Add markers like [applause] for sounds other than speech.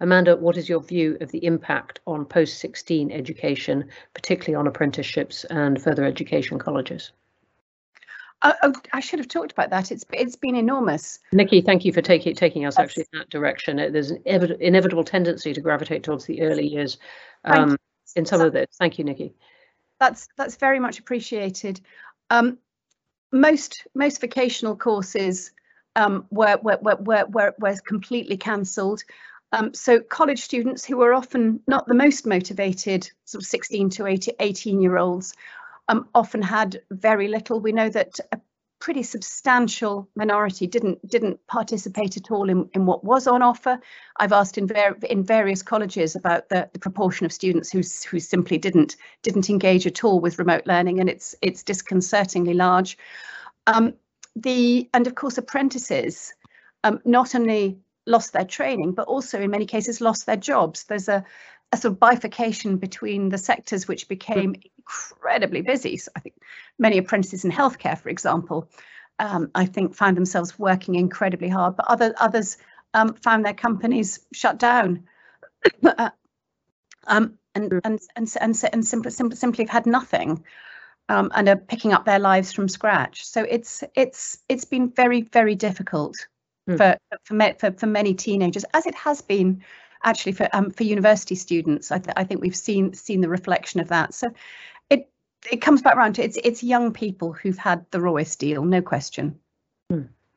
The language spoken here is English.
Amanda, what is your view of the impact on post 16 education, particularly on apprenticeships and further education colleges? Uh, oh, I should have talked about that. It's it's been enormous. Nikki, thank you for taking taking us actually in that direction. There's an inevitable tendency to gravitate towards the early years um, in some of this. Thank you, Nikki. That's that's very much appreciated. Um, most most vocational courses um, were, were, were, were, were completely cancelled. Um, so college students who are often not the most motivated, sort of 16 to 18, 18 year olds, um, often had very little. We know that a pretty substantial minority didn't didn't participate at all in, in what was on offer. I've asked in, ver in various colleges about the, the proportion of students who who simply didn't didn't engage at all with remote learning, and it's it's disconcertingly large. Um, the and of course apprentices um, not only lost their training but also in many cases lost their jobs. There's a a sort of bifurcation between the sectors which became incredibly busy. So I think many apprentices in healthcare, for example, um, I think found themselves working incredibly hard, but other others um, found their companies shut down. [coughs] um, and, and, and, and, and simply, simply, simply have had nothing um, and are picking up their lives from scratch. So it's it's it's been very very difficult mm. for for, for for many teenagers, as it has been actually for um, for university students. I, th- I think we've seen seen the reflection of that. So it it comes back around to it's it's young people who've had the rawest deal, no question. Hmm.